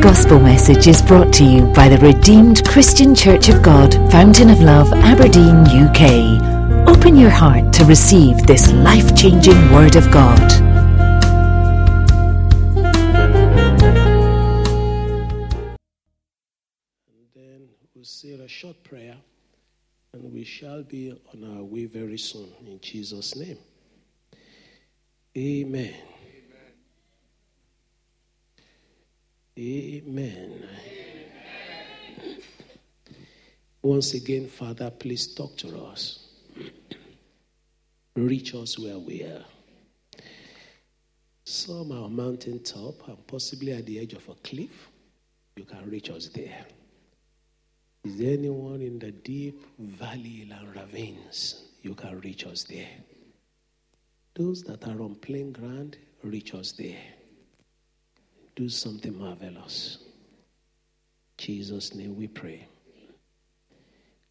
gospel message is brought to you by the Redeemed Christian Church of God, Fountain of Love, Aberdeen, UK. Open your heart to receive this life changing Word of God. And then we'll say a short prayer, and we shall be on our way very soon in Jesus' name. Amen. Amen. Once again, Father, please talk to us. Reach us where we are. Some are mountain top and possibly at the edge of a cliff. You can reach us there. Is there anyone in the deep valley and ravines? You can reach us there. Those that are on plain ground, reach us there. Do something marvelous. Jesus' name we pray.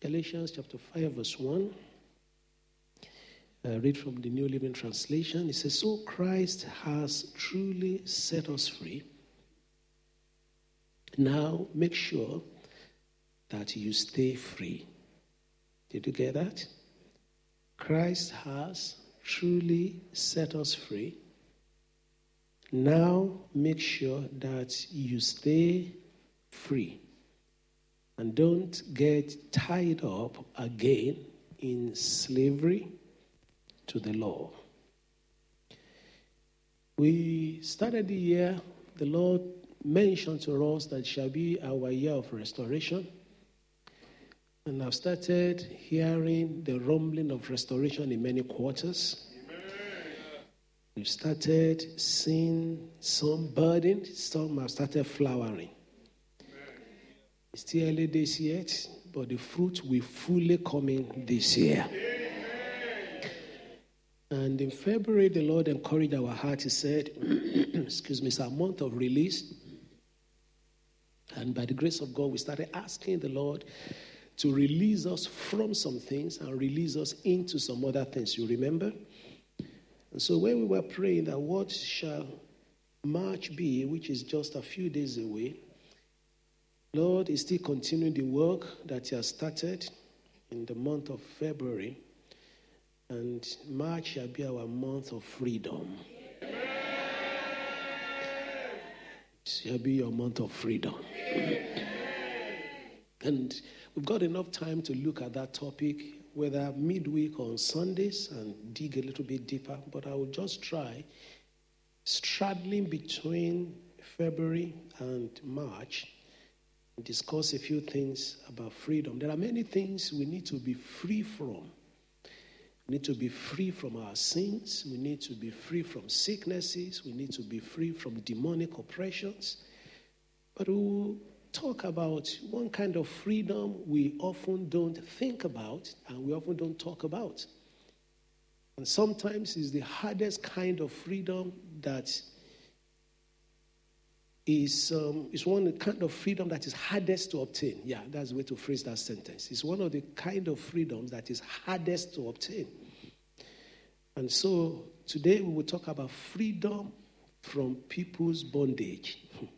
Galatians chapter 5, verse 1. I read from the New Living Translation. It says, So Christ has truly set us free. Now make sure that you stay free. Did you get that? Christ has truly set us free. Now make sure that you stay free and don't get tied up again in slavery to the law. We started the year, the Lord mentioned to us that shall be our year of restoration. And I've started hearing the rumbling of restoration in many quarters. We've started seeing some budding, some have started flowering. It's still early days yet, but the fruit will fully come in this year. And in February, the Lord encouraged our heart. He said, Excuse me, it's a month of release. And by the grace of God, we started asking the Lord to release us from some things and release us into some other things. You remember? And so when we were praying that what shall March be, which is just a few days away, Lord is still continuing the work that He has started in the month of February. And March shall be our month of freedom. It shall be your month of freedom. And we've got enough time to look at that topic, whether midweek or on Sundays, and dig a little bit deeper. But I will just try straddling between February and March discuss a few things about freedom. There are many things we need to be free from. We need to be free from our sins. We need to be free from sicknesses. We need to be free from demonic oppressions. But we'll talk about one kind of freedom we often don't think about and we often don't talk about. And sometimes it's the hardest kind of freedom that is, um, is one kind of freedom that is hardest to obtain. Yeah, that's the way to phrase that sentence. It's one of the kind of freedoms that is hardest to obtain. And so today we will talk about freedom from people's bondage.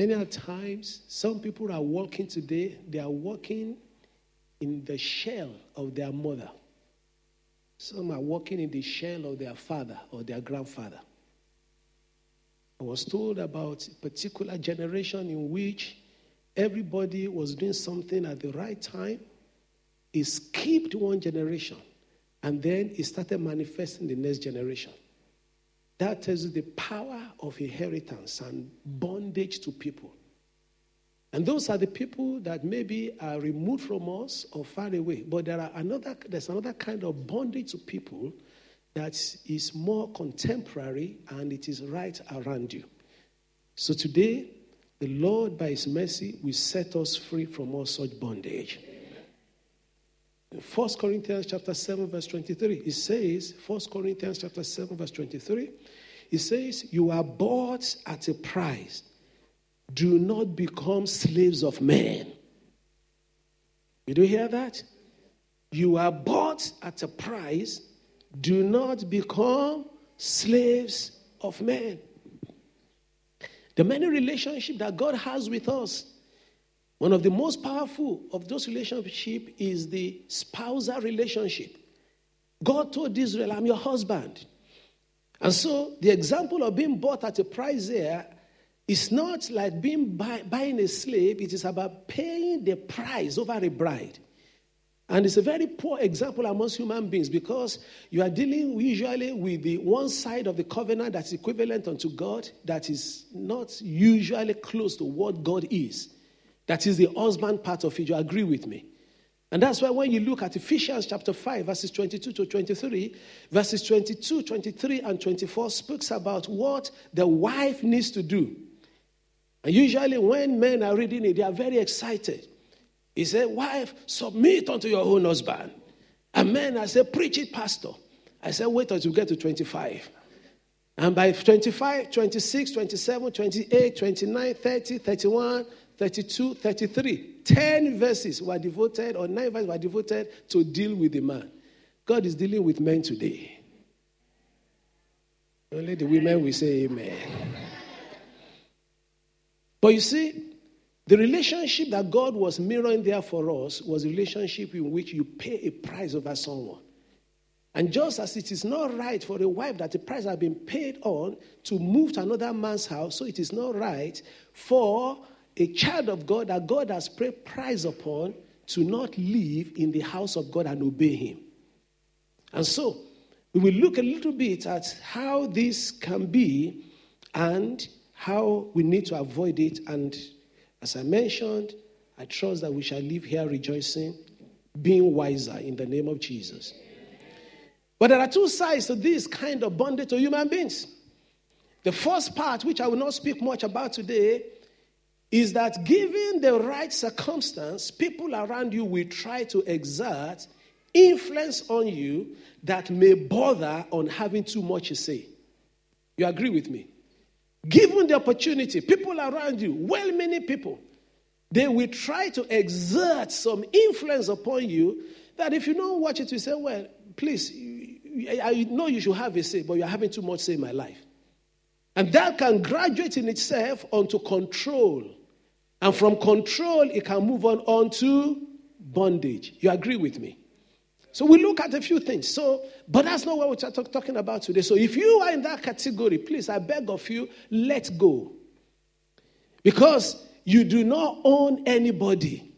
Many times, some people are walking today, they are walking in the shell of their mother. Some are walking in the shell of their father or their grandfather. I was told about a particular generation in which everybody was doing something at the right time. It skipped one generation and then it started manifesting the next generation. That you the power of inheritance and bondage to people. And those are the people that maybe are removed from us or far away. But there are another, there's another kind of bondage to people that is more contemporary and it is right around you. So today, the Lord, by His mercy, will set us free from all such bondage. In 1 Corinthians chapter 7, verse 23, it says, 1 Corinthians chapter 7, verse 23, it says, You are bought at a price. Do not become slaves of men. Did you hear that? You are bought at a price. Do not become slaves of men. The many relationships that God has with us. One of the most powerful of those relationships is the spousal relationship. God told Israel, I'm your husband. And so the example of being bought at a price there is not like being buy, buying a slave, it is about paying the price over a bride. And it's a very poor example amongst human beings because you are dealing usually with the one side of the covenant that's equivalent unto God that is not usually close to what God is. That is the husband part of it. You agree with me? And that's why when you look at Ephesians chapter 5, verses 22 to 23, verses 22, 23, and 24 speaks about what the wife needs to do. And usually when men are reading it, they are very excited. He said, Wife, submit unto your own husband. And men, I said, Preach it, Pastor. I said, Wait until you get to 25. And by 25, 26, 27, 28, 29, 30, 31, 32, 33, 10 verses were devoted, or 9 verses were devoted to deal with the man. God is dealing with men today. Only the women will say amen. But you see, the relationship that God was mirroring there for us was a relationship in which you pay a price over someone. And just as it is not right for a wife that the price has been paid on to move to another man's house, so it is not right for a child of God that God has paid price upon to not live in the house of God and obey Him. And so, we will look a little bit at how this can be and how we need to avoid it and as I mentioned, I trust that we shall live here rejoicing, being wiser in the name of Jesus. But there are two sides to this kind of bondage to human beings. The first part, which I will not speak much about today, is that given the right circumstance, people around you will try to exert influence on you that may bother on having too much to say. You agree with me? Given the opportunity, people around you, well many people, they will try to exert some influence upon you that if you don't watch it, you say, well, please, I know you should have a say, but you're having too much say in my life. And that can graduate in itself onto control. And from control, it can move on on to bondage. You agree with me? So we look at a few things. So, but that's not what we're talk, talking about today. So if you are in that category, please, I beg of you, let go. Because you do not own anybody.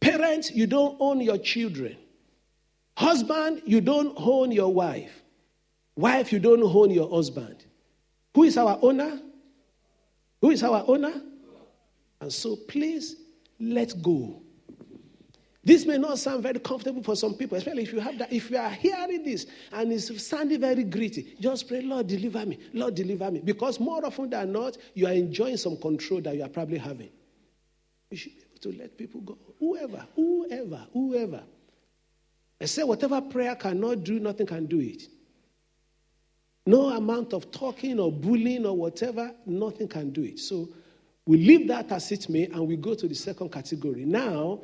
Parents, you don't own your children. Husband, you don't own your wife. Wife, you don't own your husband. Who is our owner? Who is our owner? And so please let go. This may not sound very comfortable for some people, especially if you have that. If you are hearing this and it's sounding very gritty, just pray, Lord, deliver me. Lord, deliver me. Because more often than not, you are enjoying some control that you are probably having. You should be able to let people go. Whoever, whoever, whoever. I say, whatever prayer cannot do, nothing can do it. No amount of talking or bullying or whatever, nothing can do it. So we leave that as it may and we go to the second category. Now,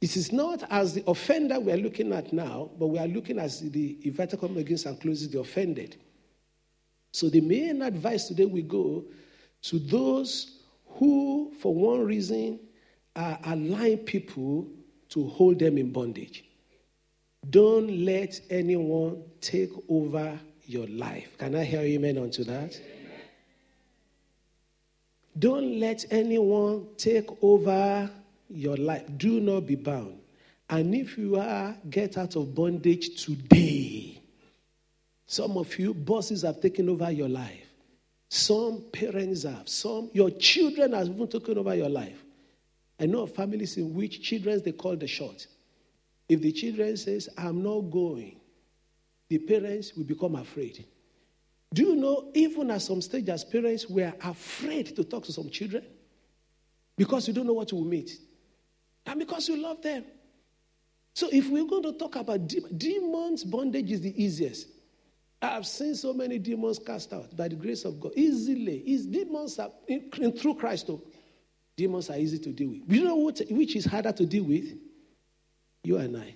it is not as the offender we are looking at now, but we are looking as the invited comes against and closes the offended. So the main advice today we go to those who, for one reason, are allowing people to hold them in bondage. Don't let anyone take over your life. Can I hear you, amen onto that? Don't let anyone take over your life. Do not be bound. And if you are, get out of bondage today. Some of you, bosses have taken over your life. Some parents have. Some, your children have even taken over your life. I know of families in which children, they call the shot. If the children says, I'm not going, the parents will become afraid. Do you know, even at some stage as parents, we are afraid to talk to some children because we don't know what we will meet and because you love them. So if we're going to talk about demons, bondage is the easiest. I've seen so many demons cast out by the grace of God. Easily. Is demons are in, in, through Christ. Though, demons are easy to deal with. You know what, which is harder to deal with? You and I.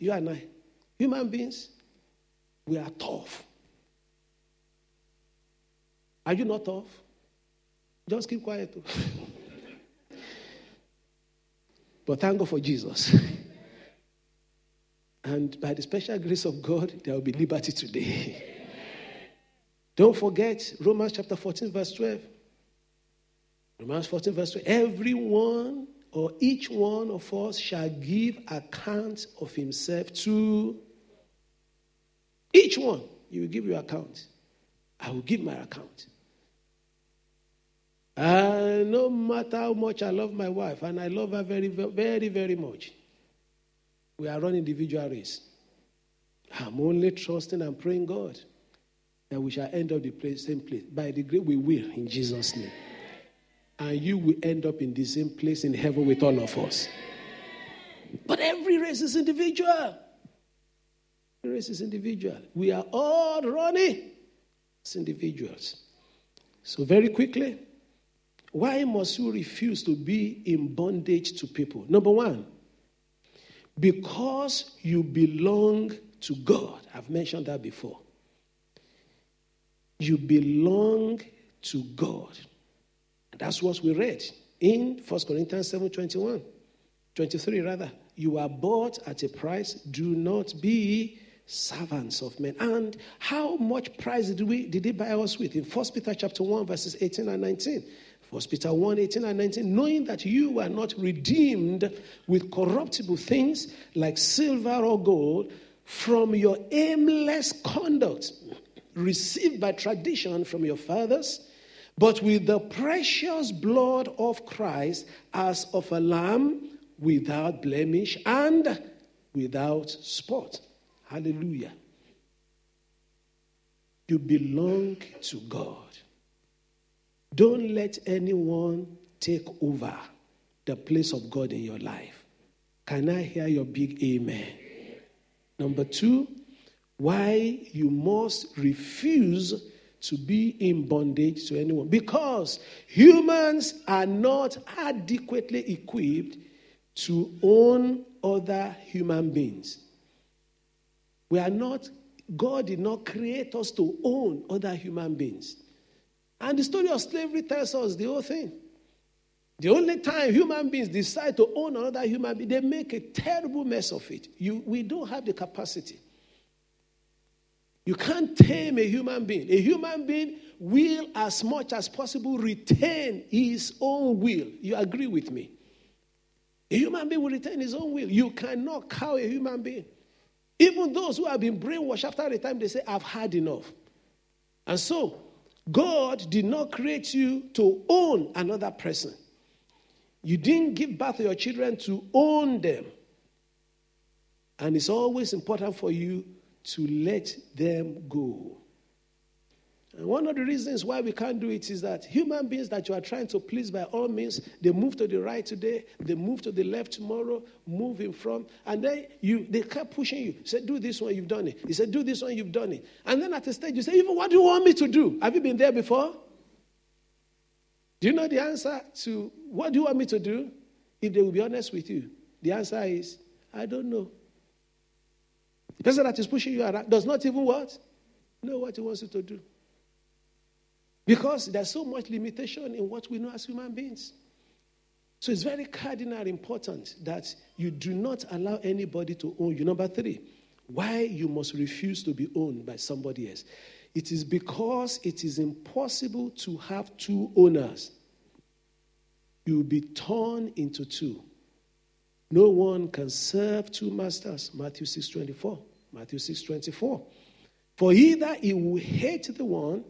You and I. Human beings, we are tough. Are you not tough? Just keep quiet. but thank God for Jesus. and by the special grace of God, there will be liberty today. Don't forget Romans chapter 14, verse 12. Romans 14, verse 12. Everyone or each one of us shall give account of himself to each one. You will give your account. I will give my account. And no matter how much I love my wife, and I love her very, very, very much, we are running individual race. I'm only trusting and praying God that we shall end up the place, same place. By the grace, we will in Jesus' name. And you will end up in the same place in heaven with all of us. But every race is individual. Race is individual. We are all running as individuals. So, very quickly, why must you refuse to be in bondage to people? Number one, because you belong to God. I've mentioned that before. You belong to God. That's what we read in 1 Corinthians 7 21, 23 rather. You are bought at a price. Do not be servants of men. And how much price did, we, did he buy us with? In 1 Peter chapter 1, verses 18 and 19. 1 Peter 1, 18 and 19. Knowing that you were not redeemed with corruptible things like silver or gold from your aimless conduct received by tradition from your fathers, but with the precious blood of Christ as of a lamb without blemish and without spot. Hallelujah. You belong to God. Don't let anyone take over the place of God in your life. Can I hear your big amen? Number two, why you must refuse to be in bondage to anyone. Because humans are not adequately equipped to own other human beings. We are not, God did not create us to own other human beings. And the story of slavery tells us the whole thing. The only time human beings decide to own another human being, they make a terrible mess of it. You, we don't have the capacity. You can't tame a human being. A human being will, as much as possible, retain his own will. You agree with me? A human being will retain his own will. You cannot cow a human being. Even those who have been brainwashed after the time, they say, I've had enough. And so, God did not create you to own another person. You didn't give birth to your children to own them. And it's always important for you to let them go. And one of the reasons why we can't do it is that human beings that you are trying to please by all means, they move to the right today, they move to the left tomorrow, move in front, and then you they kept pushing you. Say, do this one, you've done it. He said, do this one, you've done it. And then at the stage, you say, even what do you want me to do? Have you been there before? Do you know the answer to what do you want me to do? If they will be honest with you, the answer is, I don't know. The person that is pushing you around does not even what? Know what he wants you to do. Because there's so much limitation in what we know as human beings. So it's very cardinal important that you do not allow anybody to own you. Number three, why you must refuse to be owned by somebody else. It is because it is impossible to have two owners. You will be torn into two. No one can serve two masters. Matthew 6 24. Matthew 6 24. For either he will hate the one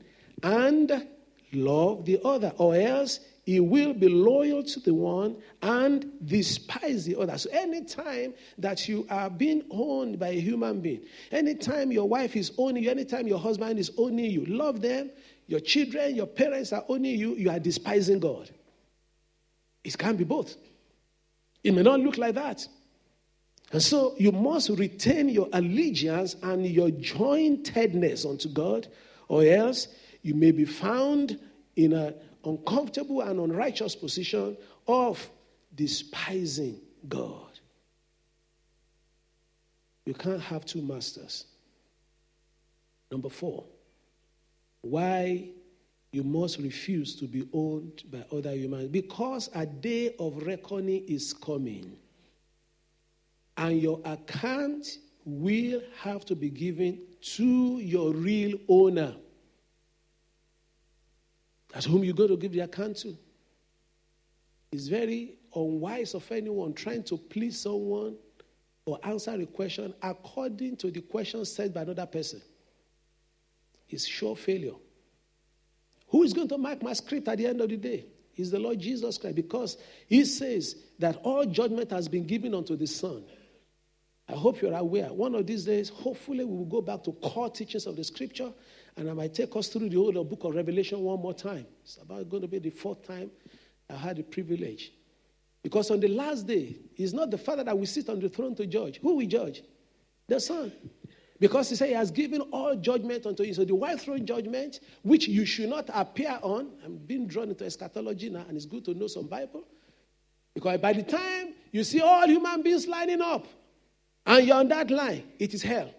and love the other, or else he will be loyal to the one and despise the other. So, anytime that you are being owned by a human being, anytime your wife is owning you, anytime your husband is owning you, love them, your children, your parents are owning you, you are despising God. It can't be both. It may not look like that. And so you must retain your allegiance and your jointedness unto God, or else you may be found in an uncomfortable and unrighteous position of despising God. You can't have two masters. Number four, why you must refuse to be owned by other humans because a day of reckoning is coming. And your account will have to be given to your real owner. That's whom you're going to give the account to. It's very unwise of anyone trying to please someone or answer a question according to the question said by another person. It's sure failure. Who is going to mark my script at the end of the day? Is the Lord Jesus Christ because he says that all judgment has been given unto the Son. I hope you're aware. One of these days, hopefully, we will go back to core teachings of the scripture and I might take us through the whole book of Revelation one more time. It's about going to be the fourth time I had the privilege. Because on the last day, it's not the Father that will sit on the throne to judge. Who will judge? The Son. Because he said he has given all judgment unto you. So the white throne judgment, which you should not appear on, I'm being drawn into eschatology now, and it's good to know some Bible. Because by the time you see all human beings lining up, and you're on that line, it is hell.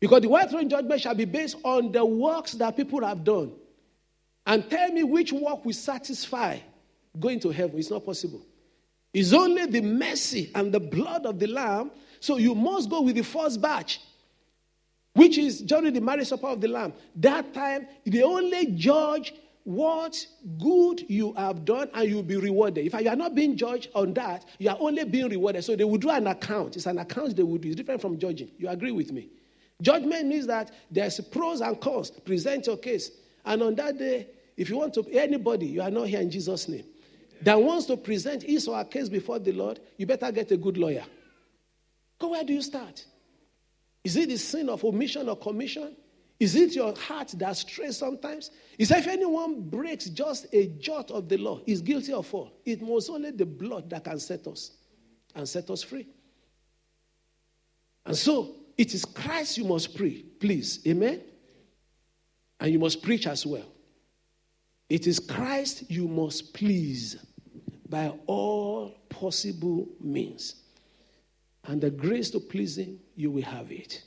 Because the white throne judgment shall be based on the works that people have done. And tell me which work will satisfy going to heaven. It's not possible. It's only the mercy and the blood of the Lamb so you must go with the first batch, which is during the marriage supper of the Lamb. That time, they only judge what good you have done and you'll be rewarded. If you are not being judged on that, you are only being rewarded. So they will do an account. It's an account they will do. It's different from judging. You agree with me? Judgment means that there's pros and cons. Present your case. And on that day, if you want to, anybody, you are not here in Jesus' name, that wants to present his or her case before the Lord, you better get a good lawyer. Go, where do you start? Is it the sin of omission or commission? Is it your heart that strays sometimes? Is if anyone breaks just a jot of the law, is guilty of all. It was only the blood that can set us and set us free. And so it is Christ you must pray, please. Amen. And you must preach as well. It is Christ you must please by all possible means and the grace to please Him, you will have it.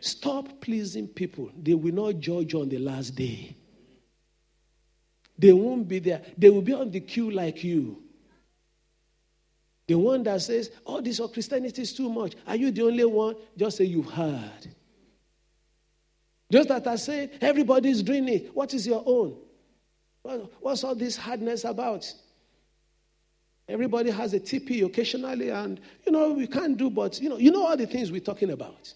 Stop pleasing people. They will not judge on the last day. They won't be there. They will be on the queue like you. The one that says, Oh, this of Christianity is too much. Are you the only one? Just say you've heard. Just that I say, everybody's doing it. What is your own? What's all this hardness about? Everybody has a TP occasionally, and you know, we can't do, but you know, you know all the things we're talking about.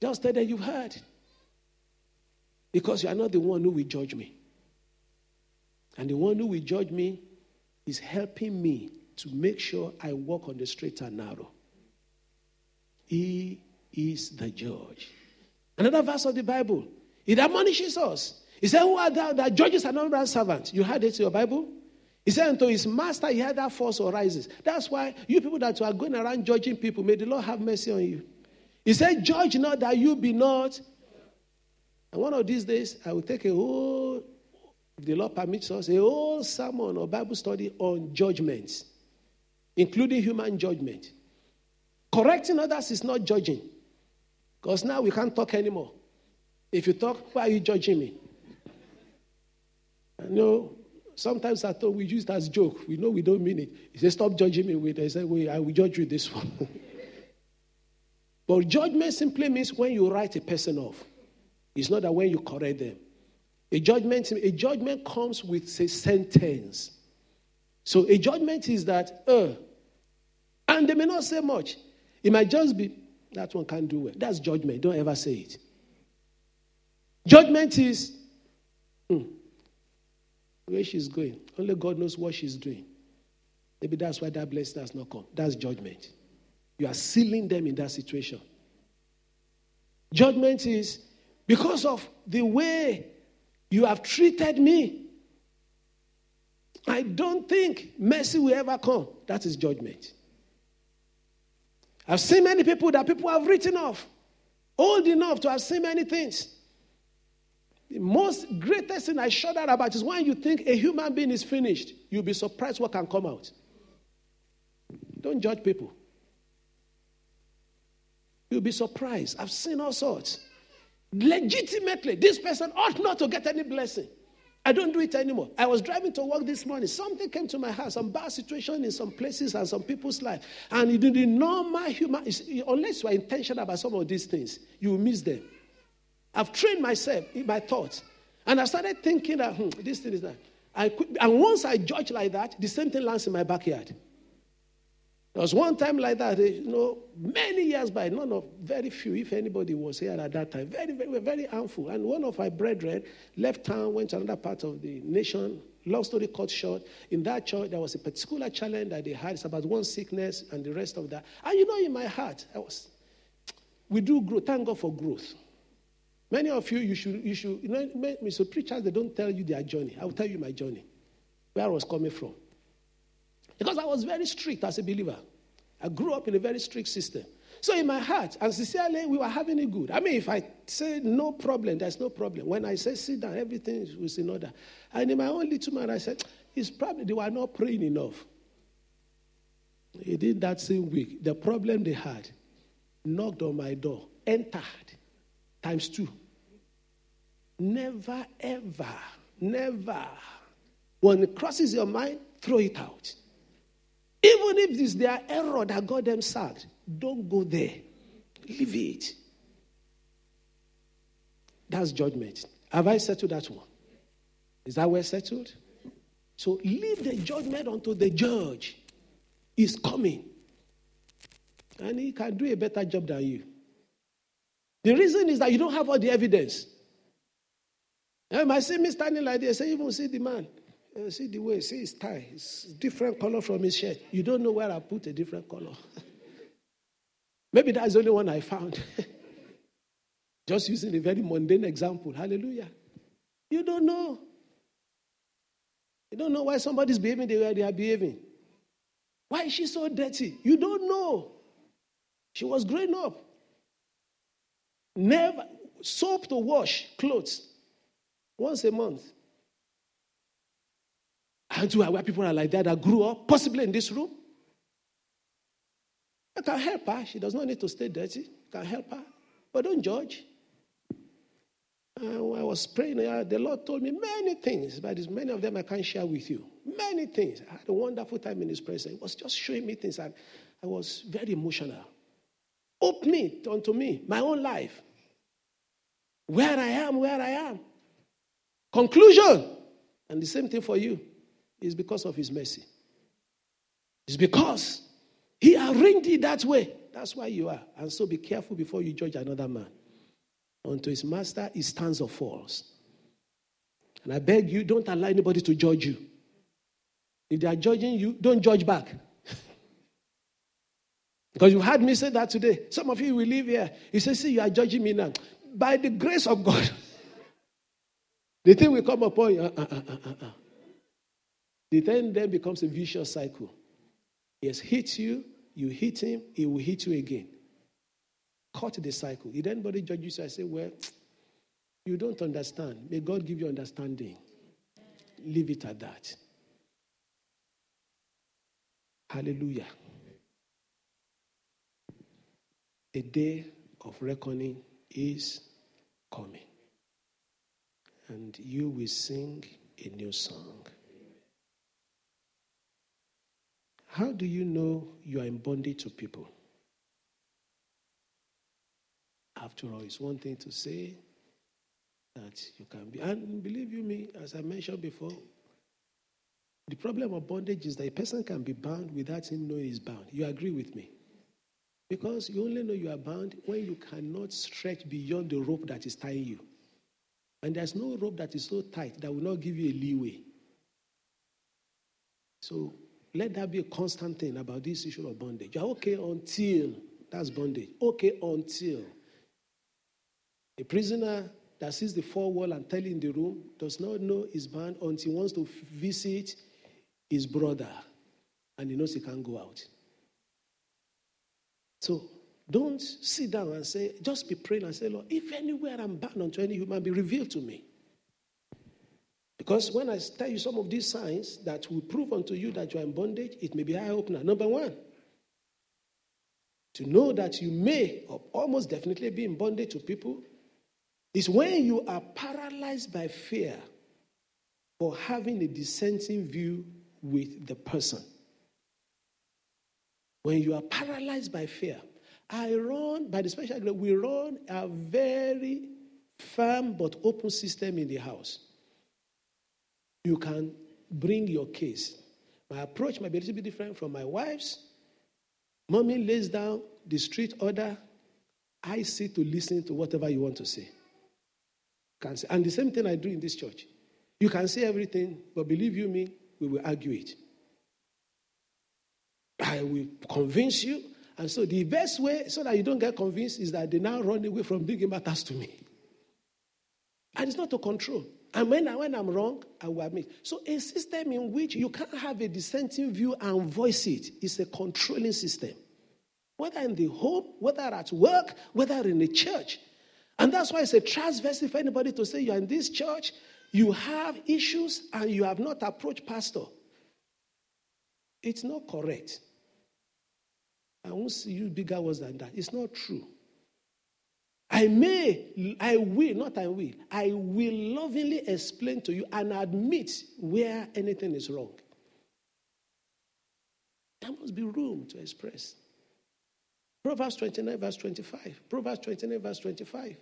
Just tell that you've heard. Because you are not the one who will judge me. And the one who will judge me is helping me to make sure I walk on the straight and narrow. He is the judge. Another verse of the Bible, it admonishes us. He said, Who are thou that judges are not servants? You had it in your Bible? He said unto his master, he had that force arises. That's why you people that are going around judging people, may the Lord have mercy on you. He said, Judge not that you be not. And one of these days, I will take a whole, if the Lord permits us, a whole sermon or Bible study on judgments, including human judgment. Correcting others is not judging. Because now we can't talk anymore. If you talk, why are you judging me? I know Sometimes I thought we use it as joke. We know we don't mean it. He Stop judging me with it. I said, Wait, I will judge you this one. but judgment simply means when you write a person off. It's not that when you correct them. A judgment, a judgment comes with a sentence. So a judgment is that, uh, and they may not say much. It might just be, that one can't do well. That's judgment. Don't ever say it. Judgment is, mm, where she's going. Only God knows what she's doing. Maybe that's why that blessing has not come. That's judgment. You are sealing them in that situation. Judgment is because of the way you have treated me. I don't think mercy will ever come. That is judgment. I've seen many people that people have written off, old enough to have seen many things. The most greatest thing I shudder about is when you think a human being is finished, you'll be surprised what can come out. Don't judge people. You'll be surprised. I've seen all sorts. legitimately, this person ought not to get any blessing. I don't do it anymore. I was driving to work this morning. Something came to my house, some bad situation in some places and some people's life. And in the normal human, unless you are intentional about some of these things, you will miss them. I've trained myself in my thoughts. And I started thinking that, hmm, this thing is that. I could, and once I judge like that, the same thing lands in my backyard. There was one time like that, eh, you know, many years by, none of very few, if anybody was here at that time, very, very, very harmful. And one of my brethren left town, went to another part of the nation. Long story cut short, in that church, there was a particular challenge that they had. It's about one sickness and the rest of that. And you know, in my heart, I was, we do grow. Thank God for growth. Many of you, you should, you should, you know, so Preachers, they don't tell you their journey. I will tell you my journey, where I was coming from. Because I was very strict as a believer. I grew up in a very strict system. So in my heart, and sincerely, we were having it good. I mean, if I say no problem, there's no problem. When I say sit down, everything was in order. And in my own little mind, I said, it's probably they were not praying enough. He did that same week. The problem they had knocked on my door, entered, times two. Never, ever, never. When it crosses your mind, throw it out. Even if it's their error that got them sacked, don't go there. Leave it. That's judgment. Have I settled that one? Is that well settled? So leave the judgment unto the judge. He's coming. And he can do a better job than you. The reason is that you don't have all the evidence. You might see me standing like this, say, even see the man. Uh, see the way, see his tie. It's different color from his shirt. You don't know where I put a different color. Maybe that's the only one I found. Just using a very mundane example. Hallelujah. You don't know. You don't know why somebody's behaving the way they are behaving. Why is she so dirty? You don't know. She was growing up. Never soap to wash clothes once a month. Aren't you aware people are like that that grew up, possibly in this room? I can help her. She does not need to stay dirty. I can help her. But don't judge. Uh, when I was praying, uh, the Lord told me many things, but many of them I can't share with you. Many things. I had a wonderful time in His presence. He was just showing me things, and I was very emotional. Open it unto me, my own life. Where I am, where I am. Conclusion. And the same thing for you is because of his mercy. It's because he arranged it that way. That's why you are. And so be careful before you judge another man. Unto his master, he stands or falls. And I beg you, don't allow anybody to judge you. If they are judging you, don't judge back. because you heard me say that today. Some of you will leave here. You say, See, you are judging me now. By the grace of God, the thing will come upon you. Uh, uh, uh, the then then becomes a vicious cycle. He has hit you, you hit him, he will hit you again. Cut the cycle. Did anybody judge you? So I say, well, you don't understand. May God give you understanding. Leave it at that. Hallelujah. A day of reckoning is coming. And you will sing a new song. How do you know you are in bondage to people? After all, it's one thing to say that you can be. And believe you me, as I mentioned before, the problem of bondage is that a person can be bound without him knowing he's bound. You agree with me? Because you only know you are bound when you cannot stretch beyond the rope that is tying you. And there's no rope that is so tight that will not give you a leeway. So let that be a constant thing about this issue of bondage. You're okay until that's bondage. Okay until a prisoner that sees the four wall and telling in the room does not know he's bound until he wants to visit his brother and he knows he can't go out. So don't sit down and say, just be praying and say, Lord, if anywhere I'm bound unto any human, be revealed to me. Because when I tell you some of these signs that will prove unto you that you are in bondage, it may be eye opener. Number one, to know that you may or almost definitely be in bondage to people is when you are paralyzed by fear for having a dissenting view with the person. When you are paralyzed by fear, I run, by the special grace, we run a very firm but open system in the house. You can bring your case. My approach might be a little bit different from my wife's. Mommy lays down the street order. I sit to listen to whatever you want to say. And the same thing I do in this church. You can say everything, but believe you me, we will argue it. I will convince you. And so the best way so that you don't get convinced is that they now run away from big matters to me. And it's not to control. And when, I, when I'm wrong, I will admit. So a system in which you can't have a dissenting view and voice it is a controlling system. Whether in the home, whether at work, whether in the church. And that's why it's a transversal for anybody to say you're in this church, you have issues, and you have not approached pastor. It's not correct. I won't see you bigger words than that. It's not true. I may, I will, not I will, I will lovingly explain to you and admit where anything is wrong. There must be room to express. Proverbs 29, verse 25. Proverbs 29, verse 25.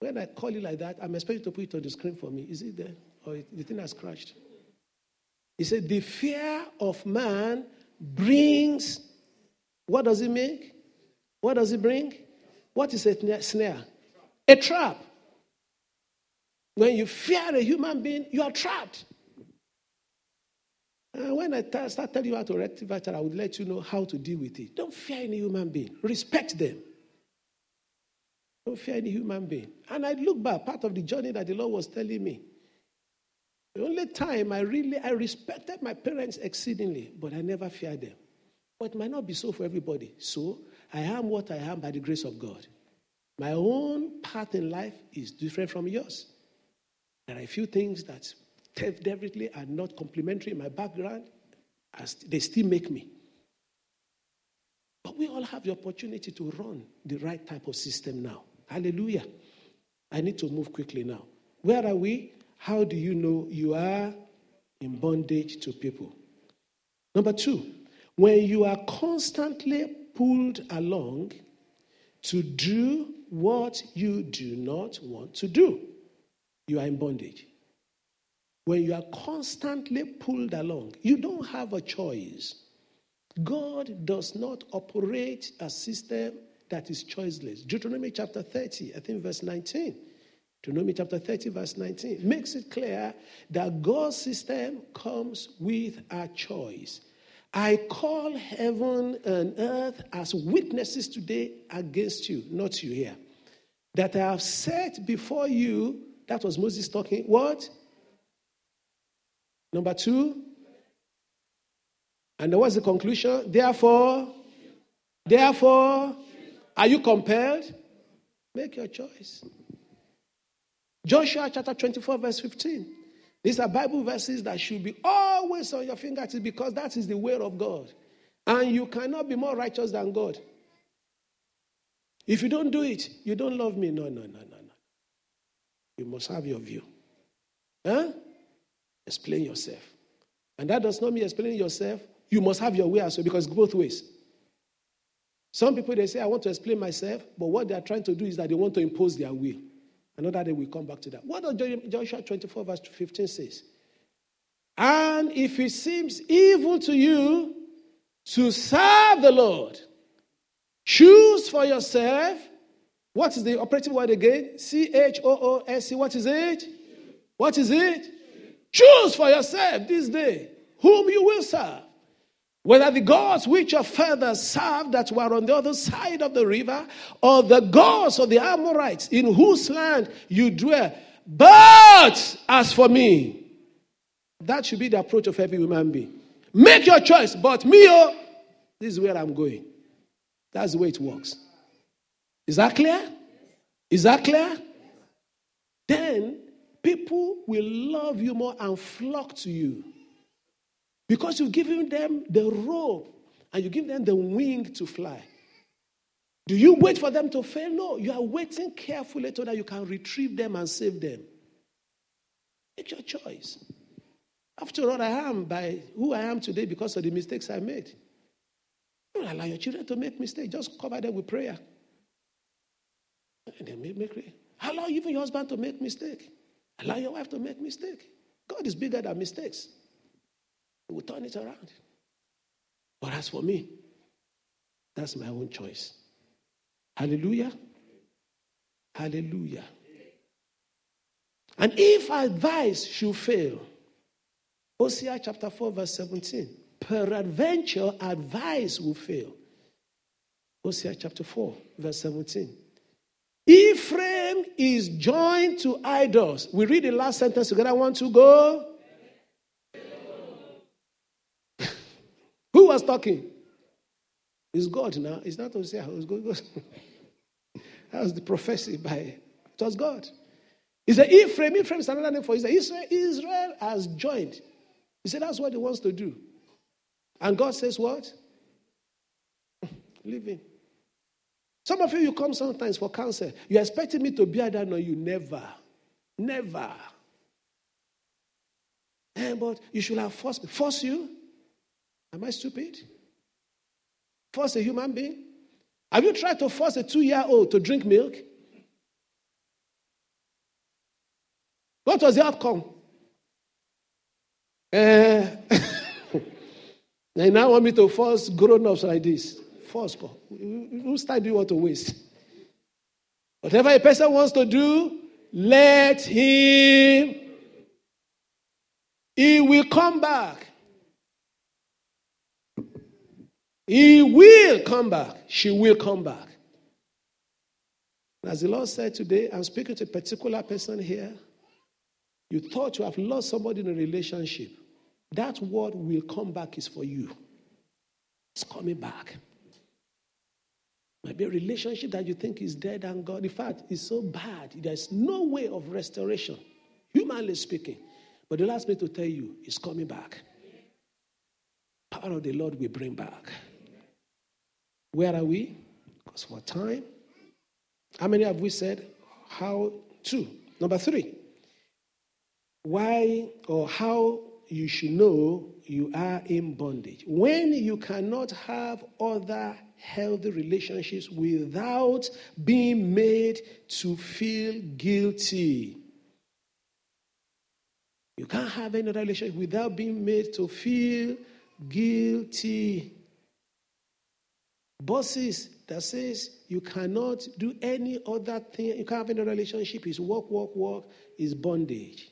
When I call it like that, I'm expecting to put it on the screen for me. Is it there? Or the thing has crashed? He said, The fear of man brings, what does it make? What does it bring? What is a snare? A trap. When you fear a human being, you are trapped. And when I start telling you how to rectify it, I would let you know how to deal with it. Don't fear any human being. Respect them. Don't fear any human being. And I look back, part of the journey that the Lord was telling me. The only time I really I respected my parents exceedingly, but I never feared them. But it might not be so for everybody. So I am what I am by the grace of God. My own path in life is different from yours. There are a few things that definitely are not complementary in my background, as they still make me. But we all have the opportunity to run the right type of system now. Hallelujah. I need to move quickly now. Where are we? How do you know you are in bondage to people? Number two, when you are constantly pulled along to do what you do not want to do, you are in bondage. When you are constantly pulled along, you don't have a choice. God does not operate a system that is choiceless. Deuteronomy chapter 30, I think verse 19. Deuteronomy chapter 30, verse 19 makes it clear that God's system comes with a choice. I call heaven and earth as witnesses today against you, not you here. That I have set before you, that was Moses talking, what? Number two. And what's the conclusion? Therefore, therefore, are you compelled? Make your choice. Joshua chapter 24, verse 15. These are Bible verses that should be always on your fingertips because that is the way of God. And you cannot be more righteous than God. If you don't do it, you don't love me. No, no, no, no, no. You must have your view. Huh? Explain yourself. And that does not mean explaining yourself. You must have your way as well because both ways. Some people they say, I want to explain myself, but what they are trying to do is that they want to impose their will. Another day we'll come back to that. What does Joshua 24, verse 15 says? And if it seems evil to you to serve the Lord, choose for yourself. What is the operative word again? C H O O S C. What is it? What is it? Choose for yourself this day whom you will serve. Whether the gods which your fathers served that were on the other side of the river, or the gods of the Amorites in whose land you dwell. But as for me, that should be the approach of every human being. Make your choice, but me, oh, this is where I'm going. That's the way it works. Is that clear? Is that clear? Then people will love you more and flock to you. Because you've given them the rope and you give them the wing to fly. Do you wait for them to fail? No, you are waiting carefully so that you can retrieve them and save them. Make your choice. After all, I am by who I am today because of the mistakes I made. Don't allow your children to make mistakes. Just cover them with prayer. And then make, make allow even your husband to make mistake. Allow your wife to make mistake. God is bigger than mistakes. Will turn it around. But as for me, that's my own choice. Hallelujah. Hallelujah. And if advice should fail, Hosea chapter 4, verse 17, peradventure advice will fail. Hosea chapter 4, verse 17. Ephraim is joined to idols. We read the last sentence together. Want to go. Who was talking? It's God now. It's not Hosea. It was God. that was the prophecy by it was God. He said, Ephraim, Ephraim is another name for Israel. Israel. Israel has joined. He said, that's what he wants to do. And God says, what? Leave him. Some of you, you come sometimes for counsel. You're expecting me to bear down on you. Never. Never. Eh, but you should have forced me. Force you? Am I stupid? Force a human being? Have you tried to force a two year old to drink milk? What was the outcome? Uh, they now want me to force grown ups like this. Force. Whose time do you want to waste? Whatever a person wants to do, let him. He will come back. He will come back. She will come back. As the Lord said today, I'm speaking to a particular person here. You thought you have lost somebody in a relationship. That word will come back is for you. It's coming back. Maybe a relationship that you think is dead and gone. In fact, it's so bad. There's no way of restoration, humanly speaking. But the last me to tell you, it's coming back. Power of the Lord will bring back. Where are we? Because for time. How many have we said? How? Two. Number three. Why or how you should know you are in bondage. When you cannot have other healthy relationships without being made to feel guilty. You can't have any relationship without being made to feel guilty bosses that says you cannot do any other thing, you can't have any relationship, is work, work, work, is bondage.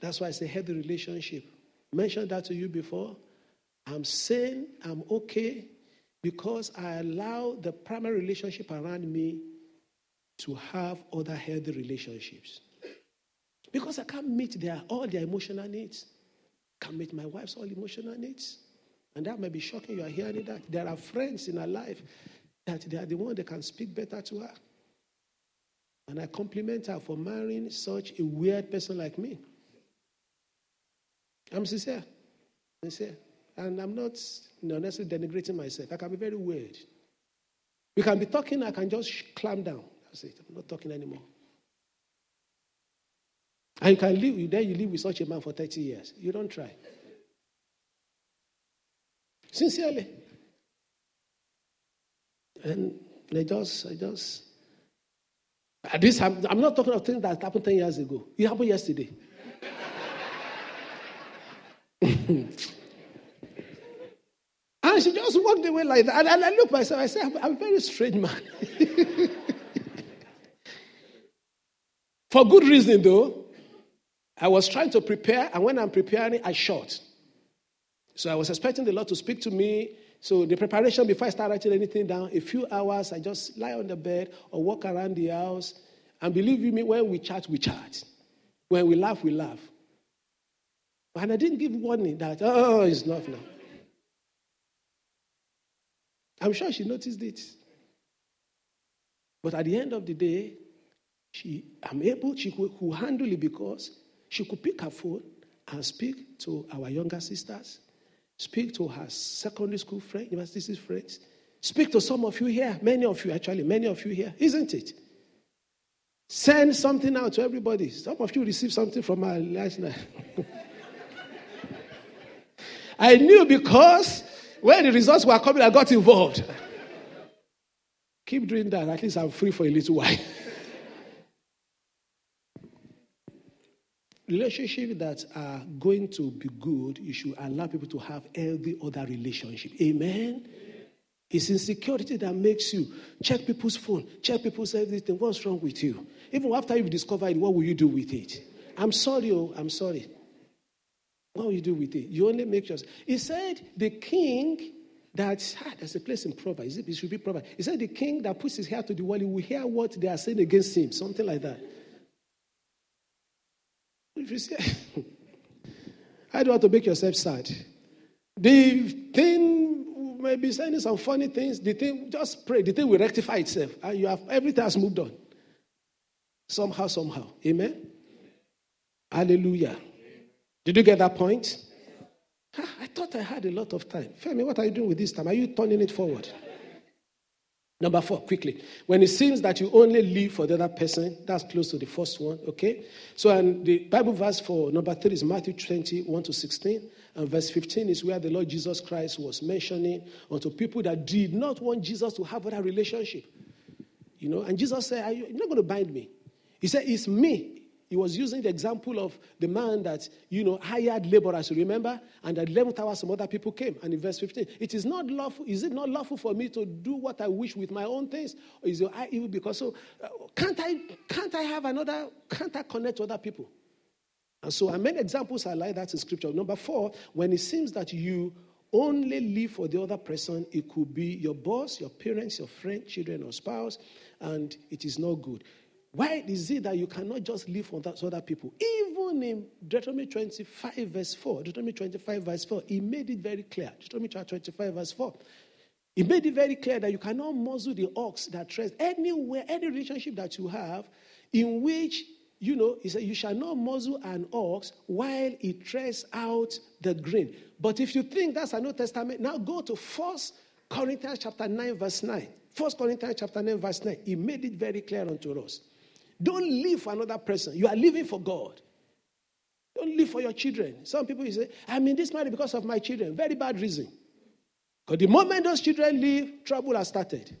That's why I say healthy relationship. Mentioned that to you before. I'm saying I'm okay because I allow the primary relationship around me to have other healthy relationships. Because I can't meet their, all their emotional needs can meet my wife's all emotional needs. And that may be shocking. You are hearing that. There are friends in her life that they are the one that can speak better to her. And I compliment her for marrying such a weird person like me. I'm sincere. Sincere. And I'm not you know, necessarily denigrating myself. I can be very weird. We can be talking, I can just clamp down. That's it. I'm not talking anymore. And you can live, then you live with such a man for 30 years. You don't try. Sincerely. And I just, I just, at this, I'm, I'm not talking of things that happened 10 years ago. It happened yesterday. and she just walked away like that. And, and I look myself, I say, I'm, I'm a very strange man. For good reason, though. I was trying to prepare, and when I'm preparing, I shot. So I was expecting the Lord to speak to me. So the preparation before I start writing anything down, a few hours, I just lie on the bed or walk around the house. And believe me, when we chat, we chat. When we laugh, we laugh. And I didn't give warning that, oh, it's not now. I'm sure she noticed it. But at the end of the day, she, I'm able, she could, could handle it because she could pick her phone and speak to our younger sisters, Speak to her secondary school friends, university friends. Speak to some of you here, many of you actually, many of you here, isn't it? Send something out to everybody. Some of you received something from my last night. I knew because when the results were coming, I got involved. Keep doing that. At least I'm free for a little while. Relationships that are going to be good, you should allow people to have every other relationship. Amen. It's insecurity that makes you check people's phone, check people's everything. What's wrong with you? Even after you've discovered it, what will you do with it? I'm sorry, oh, I'm sorry. What will you do with it? You only make yours. He said the king that ah, there's a place in Proverbs. It should be Proverbs. He said the king that puts his hair to the wall, he will hear what they are saying against him, something like that. If you say, I don't want to make yourself sad. The thing may be saying some funny things. The thing, just pray. The thing will rectify itself. And you have everything has moved on. Somehow, somehow. Amen. Hallelujah. Did you get that point? I thought I had a lot of time. Femi, what are you doing with this time? Are you turning it forward? Number four, quickly. When it seems that you only live for the other person, that's close to the first one, okay? So, and the Bible verse for number three is Matthew 21 to 16. And verse 15 is where the Lord Jesus Christ was mentioning unto people that did not want Jesus to have that relationship. You know, and Jesus said, You're not going to bind me. He said, It's me. He was using the example of the man that, you know, hired laborers, remember? And at 11th hour, some other people came. And in verse 15, it is not lawful, is it not lawful for me to do what I wish with my own things? Or is it evil because so, uh, can't I, can't I have another, can't I connect to other people? And so, and many examples are like that in scripture. Number four, when it seems that you only live for the other person, it could be your boss, your parents, your friend, children, or spouse, and it is not good. Why is it that you cannot just live for other people? Even in Deuteronomy 25, verse 4, Deuteronomy 25, verse 4, he made it very clear. Deuteronomy 25, verse 4. He made it very clear that you cannot muzzle the ox that treads anywhere, any relationship that you have, in which, you know, he said, You shall not muzzle an ox while it treads out the grain. But if you think that's a New Testament, now go to First Corinthians chapter 9, verse 9. First Corinthians chapter 9, verse 9. He made it very clear unto us. Don't live for another person. You are living for God. Don't live for your children. Some people say, I'm in this marriage because of my children. Very bad reason. Because the moment those children leave, trouble has started.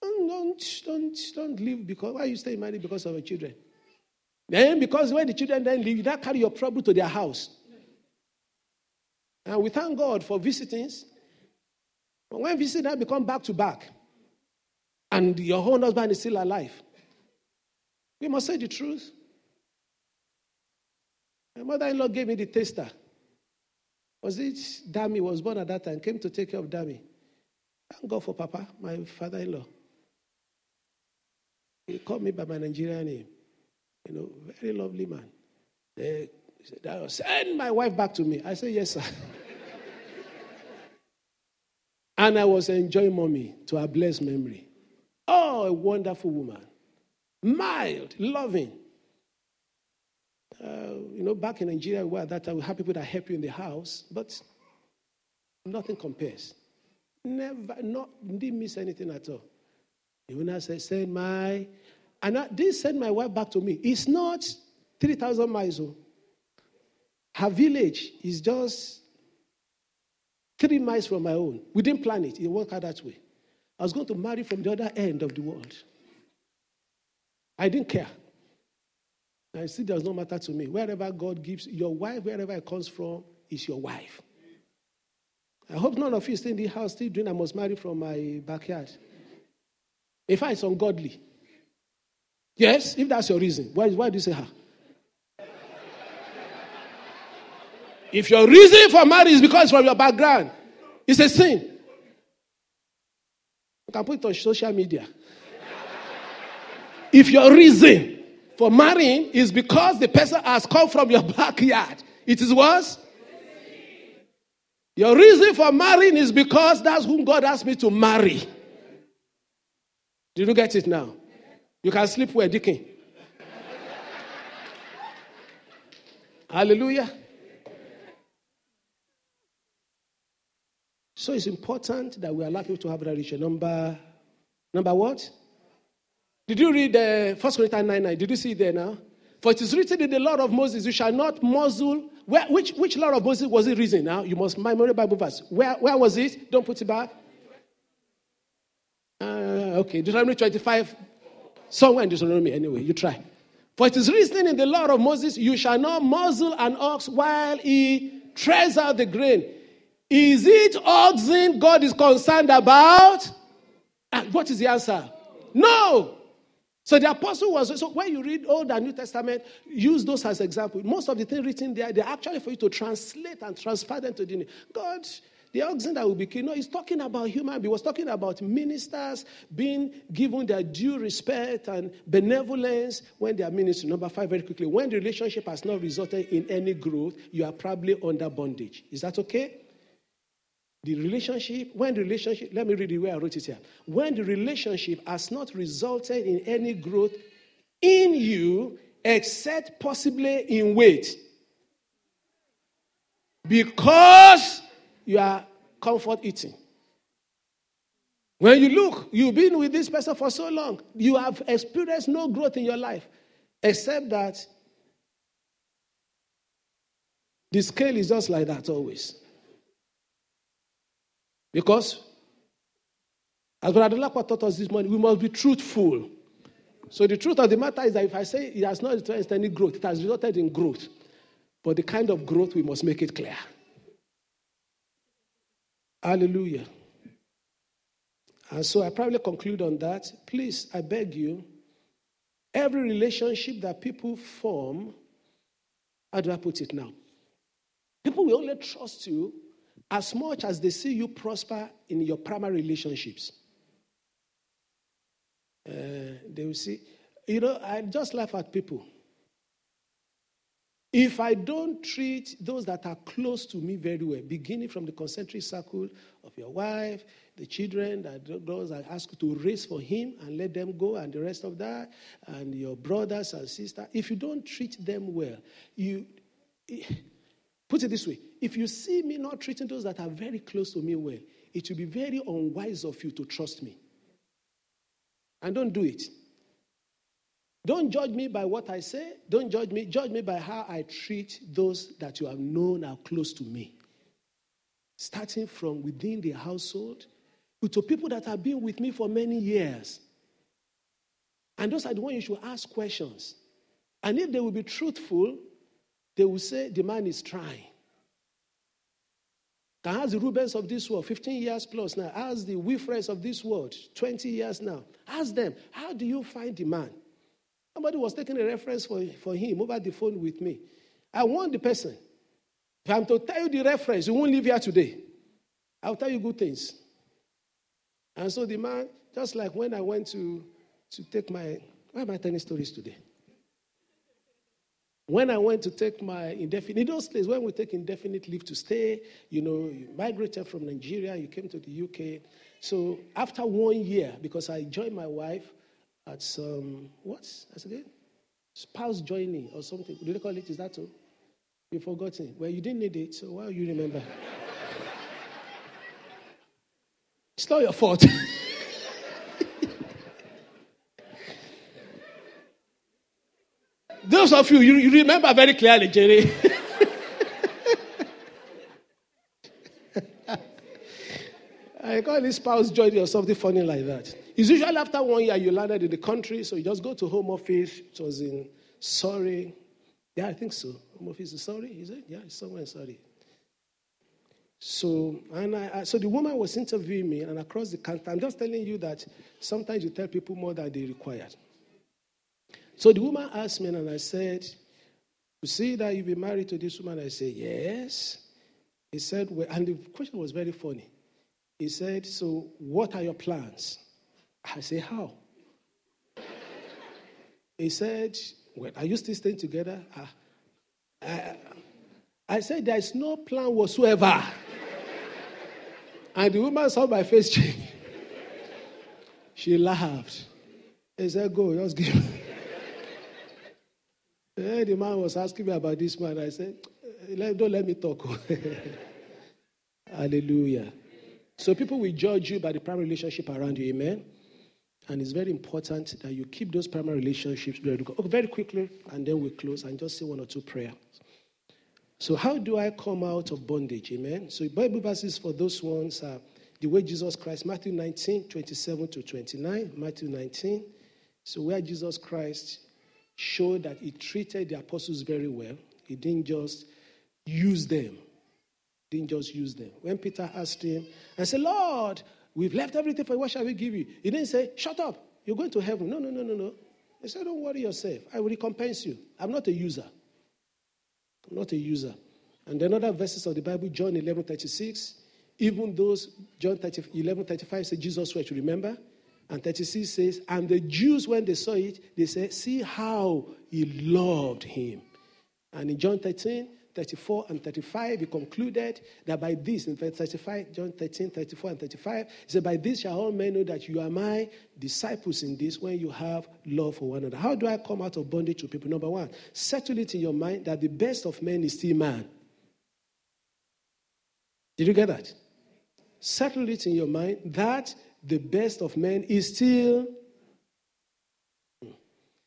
Don't, don't, don't, don't live because, why you stay married because of your children? Then, because when the children then leave, you now carry your trouble to their house. And we thank God for visitings. But when visitors become back to back, and your own husband is still alive, we must say the truth. My mother in law gave me the taster. Was it Dami was born at that time, came to take care of Dami. Thank God for Papa, my father in law. He called me by my Nigerian name. You know, very lovely man. They said, Send my wife back to me. I said, Yes, sir. and I was enjoying mommy to her blessed memory. Oh, a wonderful woman mild, loving. Uh, you know, back in Nigeria, where at that time we have people that help you in the house, but nothing compares. Never, not didn't miss anything at all. Even I said, send my, and I did send my wife back to me. It's not 3,000 miles. Oh. Her village is just three miles from my own. We didn't plan it. It worked out that way. I was going to marry from the other end of the world. I didn't care. I see does not matter to me. Wherever God gives your wife, wherever it comes from, is your wife. I hope none of you stay in the house still doing I must marry from my backyard. If I it's ungodly. Yes, if that's your reason, why, why do you say her? if your reason for marriage is because from your background, it's a sin. You can put it on social media. If your reason for marrying is because the person has come from your backyard, it is worse. Your reason for marrying is because that's whom God asked me to marry. Did you get it now? You can sleep where, Dickie. Hallelujah. So it's important that we allow people to have that relationship. Number, number what? Did you read uh, 1 Corinthians 9 9? Did you see it there now? For it is written in the law of Moses, you shall not muzzle. Where, which, which law of Moses was it written now? You must memory Bible verse. Where, where was it? Don't put it back. Uh, okay, Deuteronomy 25. Somewhere in Deuteronomy, anyway. You try. For it is written in the law of Moses, you shall not muzzle an ox while he treads out the grain. Is it oxen God is concerned about? And what is the answer? No. So the apostle was so when you read Old and New Testament, use those as example. Most of the things written there, they're actually for you to translate and transfer them to the new. God, the oxen that will be killed. No, he's talking about human. He was talking about ministers being given their due respect and benevolence when they are ministering. Number five, very quickly. When the relationship has not resulted in any growth, you are probably under bondage. Is that okay? The relationship, when the relationship, let me read the way I wrote it here. When the relationship has not resulted in any growth in you, except possibly in weight, because you are comfort eating. When you look, you've been with this person for so long, you have experienced no growth in your life, except that the scale is just like that always. Because, as Brother Lapa taught us this morning, we must be truthful. So the truth of the matter is that if I say it has not experienced any growth, it has resulted in growth. But the kind of growth, we must make it clear. Hallelujah. And so I probably conclude on that. Please, I beg you, every relationship that people form, how do I put it now? People will only trust you as much as they see you prosper in your primary relationships. Uh, they will see, you know, I just laugh at people. If I don't treat those that are close to me very well, beginning from the concentric circle of your wife, the children that those I ask to raise for him and let them go, and the rest of that, and your brothers and sisters, if you don't treat them well, you Put it this way if you see me not treating those that are very close to me well, it will be very unwise of you to trust me. And don't do it. Don't judge me by what I say. Don't judge me. Judge me by how I treat those that you have known are close to me. Starting from within the household to people that have been with me for many years. And those are the ones you should ask questions. And if they will be truthful, they will say the man is trying. Can ask the Rubens of this world, 15 years plus now. Ask the Wilfreds of this world, 20 years now. Ask them, how do you find the man? Somebody was taking a reference for, for him over the phone with me. I want the person. If I'm to tell you the reference, you won't leave here today. I'll tell you good things. And so the man, just like when I went to, to take my, why am I telling stories today? When I went to take my indefinite, in those days, when we take indefinite leave to stay, you know, you migrated from Nigeria, you came to the UK. So after one year, because I joined my wife at some, what's that again? Spouse joining or something. Do they call it? Is that so? You've forgotten. Well, you didn't need it, so why you remember? it's not your fault. Those of you, you, you remember very clearly, Jerry. I call it spouse joining or something funny like that. It's usually after one year you landed in the country, so you just go to home office. It was in Surrey. Yeah, I think so. Home office is Surrey, is it? Yeah, it's somewhere in Surrey. So, and I, so the woman was interviewing me, and across the counter, I'm just telling you that sometimes you tell people more than they require. So the woman asked me, and I said, You see that you've been married to this woman? I said, Yes. He said, well, and the question was very funny. He said, So what are your plans? I said, How? he said, Well, are you still staying together? I, I, I said, There is no plan whatsoever. and the woman saw my face change. she laughed. He said, Go, just give me. The man was asking me about this man. I said, eh, Don't let me talk. Hallelujah. So people will judge you by the primary relationship around you. Amen. And it's very important that you keep those primary relationships very, very quickly, and then we close and just say one or two prayers. So, how do I come out of bondage? Amen. So, Bible verses for those ones are the way Jesus Christ, Matthew 19, 27 to 29, Matthew 19. So, where Jesus Christ showed that he treated the apostles very well, he didn't just use them. Didn't just use them. When Peter asked him and said, Lord, we've left everything for you. What shall we give you? He didn't say, Shut up. You're going to heaven. No, no, no, no, no. He said, Don't worry yourself. I will recompense you. I'm not a user. I'm not a user. And then other verses of the Bible, John 11 36, even those, John 30, 11 35 says Jesus wept, remember? And 36 says, And the Jews, when they saw it, they said, See how he loved him. And in John 13, 34 and 35, he concluded that by this, in verse 35, John 13, 34 and 35, he said, By this shall all men know that you are my disciples in this when you have love for one another. How do I come out of bondage to people? Number one, settle it in your mind that the best of men is still man. Did you get that? Settle it in your mind that the best of men is still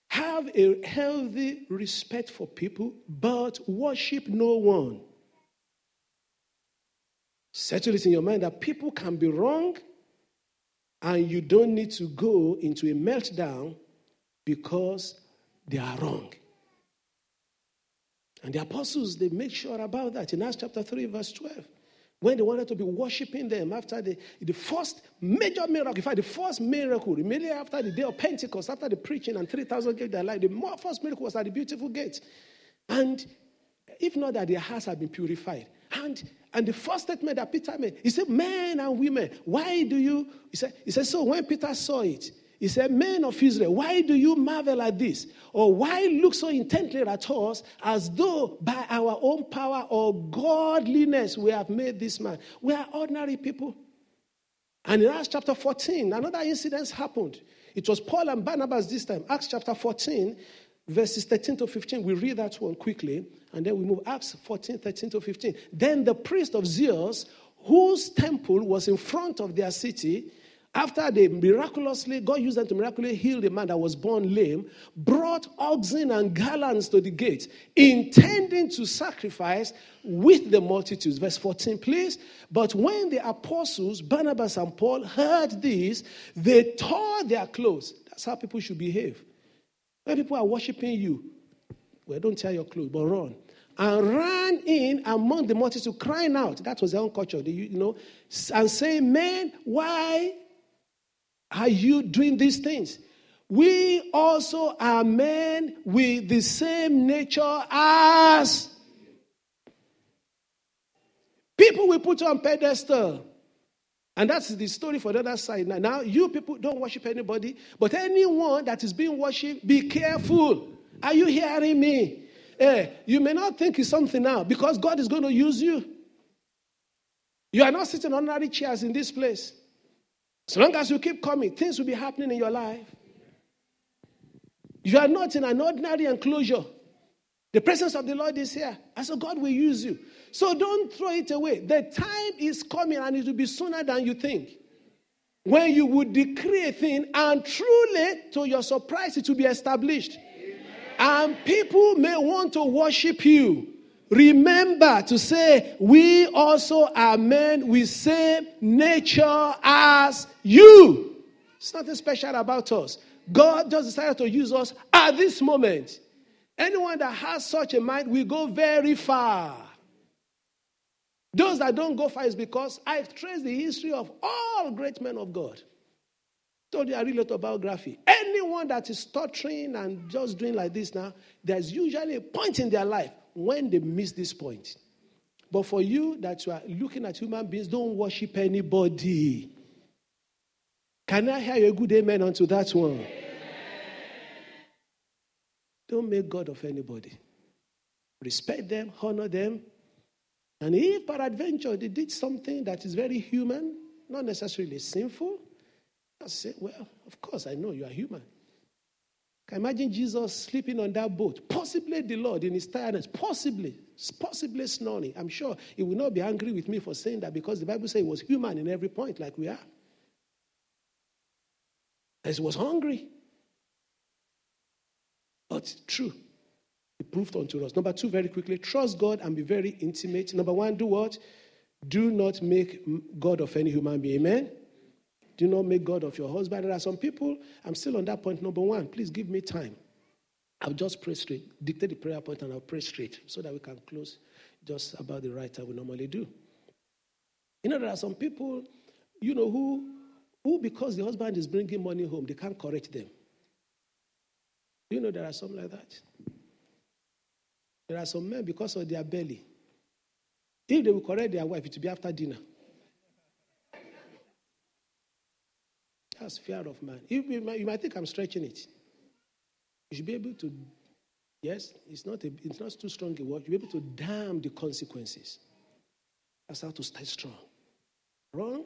have a healthy respect for people, but worship no one. Settle it in your mind that people can be wrong and you don't need to go into a meltdown because they are wrong. And the apostles, they make sure about that in Acts chapter 3, verse 12 when they wanted to be worshiping them after the, the first major miracle, in fact, the first miracle, immediately after the day of Pentecost, after the preaching and 3,000 gave their life, the first miracle was at the beautiful gate. And if not that their hearts had been purified. And, and the first statement that Peter made, he said, Men and women, why do you? He said, he said, So when Peter saw it, he said, Men of Israel, why do you marvel at this? Or why look so intently at us as though by our own power or godliness we have made this man? We are ordinary people. And in Acts chapter 14, another incident happened. It was Paul and Barnabas this time. Acts chapter 14, verses 13 to 15. We read that one quickly, and then we move Acts 14, 13 to 15. Then the priest of Zeus, whose temple was in front of their city, after they miraculously, God used them to miraculously heal the man that was born lame, brought oxen and garlands to the gate, intending to sacrifice with the multitudes. Verse 14, please. But when the apostles, Barnabas and Paul, heard this, they tore their clothes. That's how people should behave. When people are worshiping you, well, don't tear your clothes, but run and ran in among the multitude, crying out. That was their own culture, you know, and saying, Men, why are you doing these things? We also are men with the same nature as people we put on pedestal. And that's the story for the other side. Now, now, you people don't worship anybody, but anyone that is being worshipped, be careful. Are you hearing me? Eh, you may not think it's something now because God is going to use you. You are not sitting on ordinary chairs in this place. As long as you keep coming, things will be happening in your life. You are not in an ordinary enclosure. The presence of the Lord is here. And so God will use you. So don't throw it away. The time is coming and it will be sooner than you think. When you would decree a thing and truly, to your surprise, it will be established. And people may want to worship you. Remember to say, we also are men with same nature as you. It's nothing special about us. God just decided to use us at this moment. Anyone that has such a mind will go very far. Those that don't go far is because I've traced the history of all great men of God. Told you I read a little biography. Anyone that is stuttering and just doing like this now, there's usually a point in their life when they miss this point. But for you that you are looking at human beings, don't worship anybody. Can I hear a good amen onto that one? Amen. Don't make God of anybody. Respect them, honor them. And if peradventure they did something that is very human, not necessarily sinful, I say, well, of course I know you are human. Imagine Jesus sleeping on that boat? Possibly the Lord in his tiredness. Possibly. Possibly snoring. I'm sure he will not be angry with me for saying that because the Bible says he was human in every point, like we are. As he was hungry. But true. He proved unto us. Number two, very quickly, trust God and be very intimate. Number one, do what? Do not make God of any human being. Amen? Do not make God of your husband. There are some people, I'm still on that point. Number one, please give me time. I'll just pray straight, dictate the prayer point, and I'll pray straight so that we can close just about the right time we normally do. You know, there are some people, you know, who, who because the husband is bringing money home, they can't correct them. You know there are some like that? There are some men, because of their belly, if they will correct their wife, it will be after dinner. That's fear of man. You, might, you might think I'm stretching it. You should be able to, yes, it's not, a, it's not too strong a word. You'll be able to damn the consequences. That's how to stay strong. Wrong,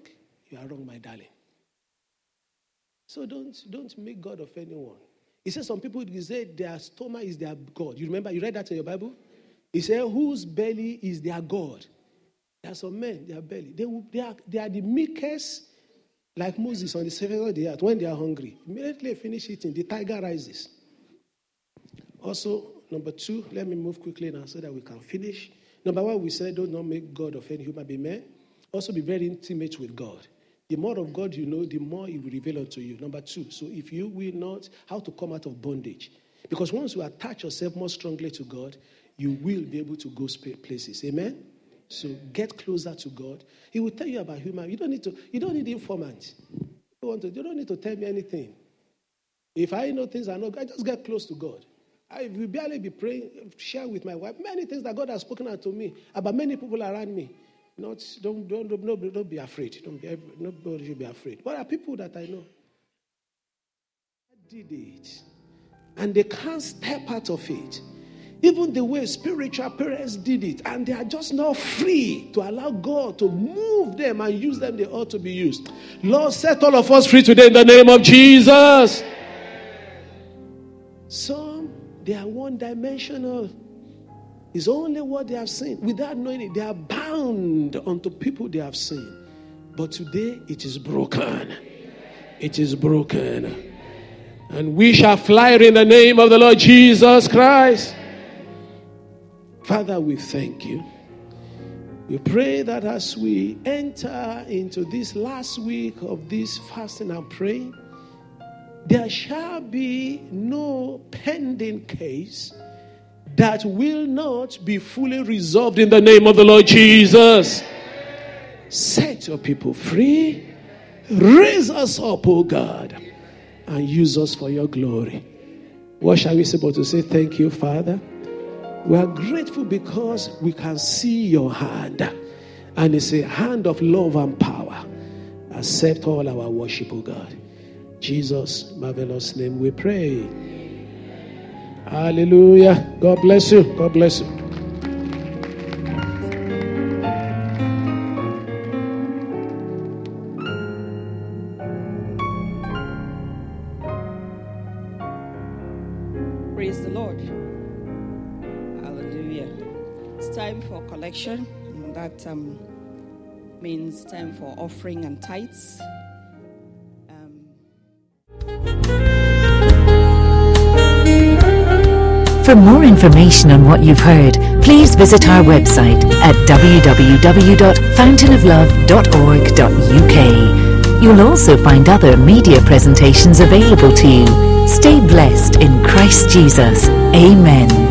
you are wrong, my darling. So don't, don't make God of anyone. He says some people he say their stomach is their God. You remember, you read that in your Bible? He said, whose belly is their God? There are some men, their belly. They, they, are, they are the meekest like Moses on the surface of the earth, when they are hungry, immediately finish eating, the tiger rises. Also, number two, let me move quickly now so that we can finish. Number one, we said, do not make God of any human being. Man. Also, be very intimate with God. The more of God you know, the more He will reveal unto you. Number two, so if you will not, how to come out of bondage. Because once you attach yourself more strongly to God, you will be able to go places. Amen? So get closer to God. He will tell you about human. You don't need to, you don't need informants. You, want to, you don't need to tell me anything. If I know things I know, I just get close to God. I will barely be praying, share with my wife many things that God has spoken out to me about many people around me. Not, don't, don't, don't, don't be afraid. Don't be, nobody should be afraid. But are people that I know. I did it. And they can't step out of it. Even the way spiritual parents did it, and they are just not free to allow God to move them and use them, they ought to be used. Lord, set all of us free today in the name of Jesus. Some, they are one dimensional. It's only what they have seen. Without knowing it, they are bound unto people they have seen. But today, it is broken. It is broken. And we shall fly in the name of the Lord Jesus Christ. Father, we thank you. We pray that as we enter into this last week of this fasting and praying, there shall be no pending case that will not be fully resolved in the name of the Lord Jesus. Set your people free. Raise us up, O oh God, and use us for your glory. What shall we say but to say thank you, Father? We are grateful because we can see your hand. And it's a hand of love and power. Accept all our worship, O God. Jesus' marvelous name we pray. Hallelujah. God bless you. God bless you. That um, means time for offering and tithes. Um, for more information on what you've heard, please visit our website at www.fountainoflove.org.uk. You'll also find other media presentations available to you. Stay blessed in Christ Jesus. Amen.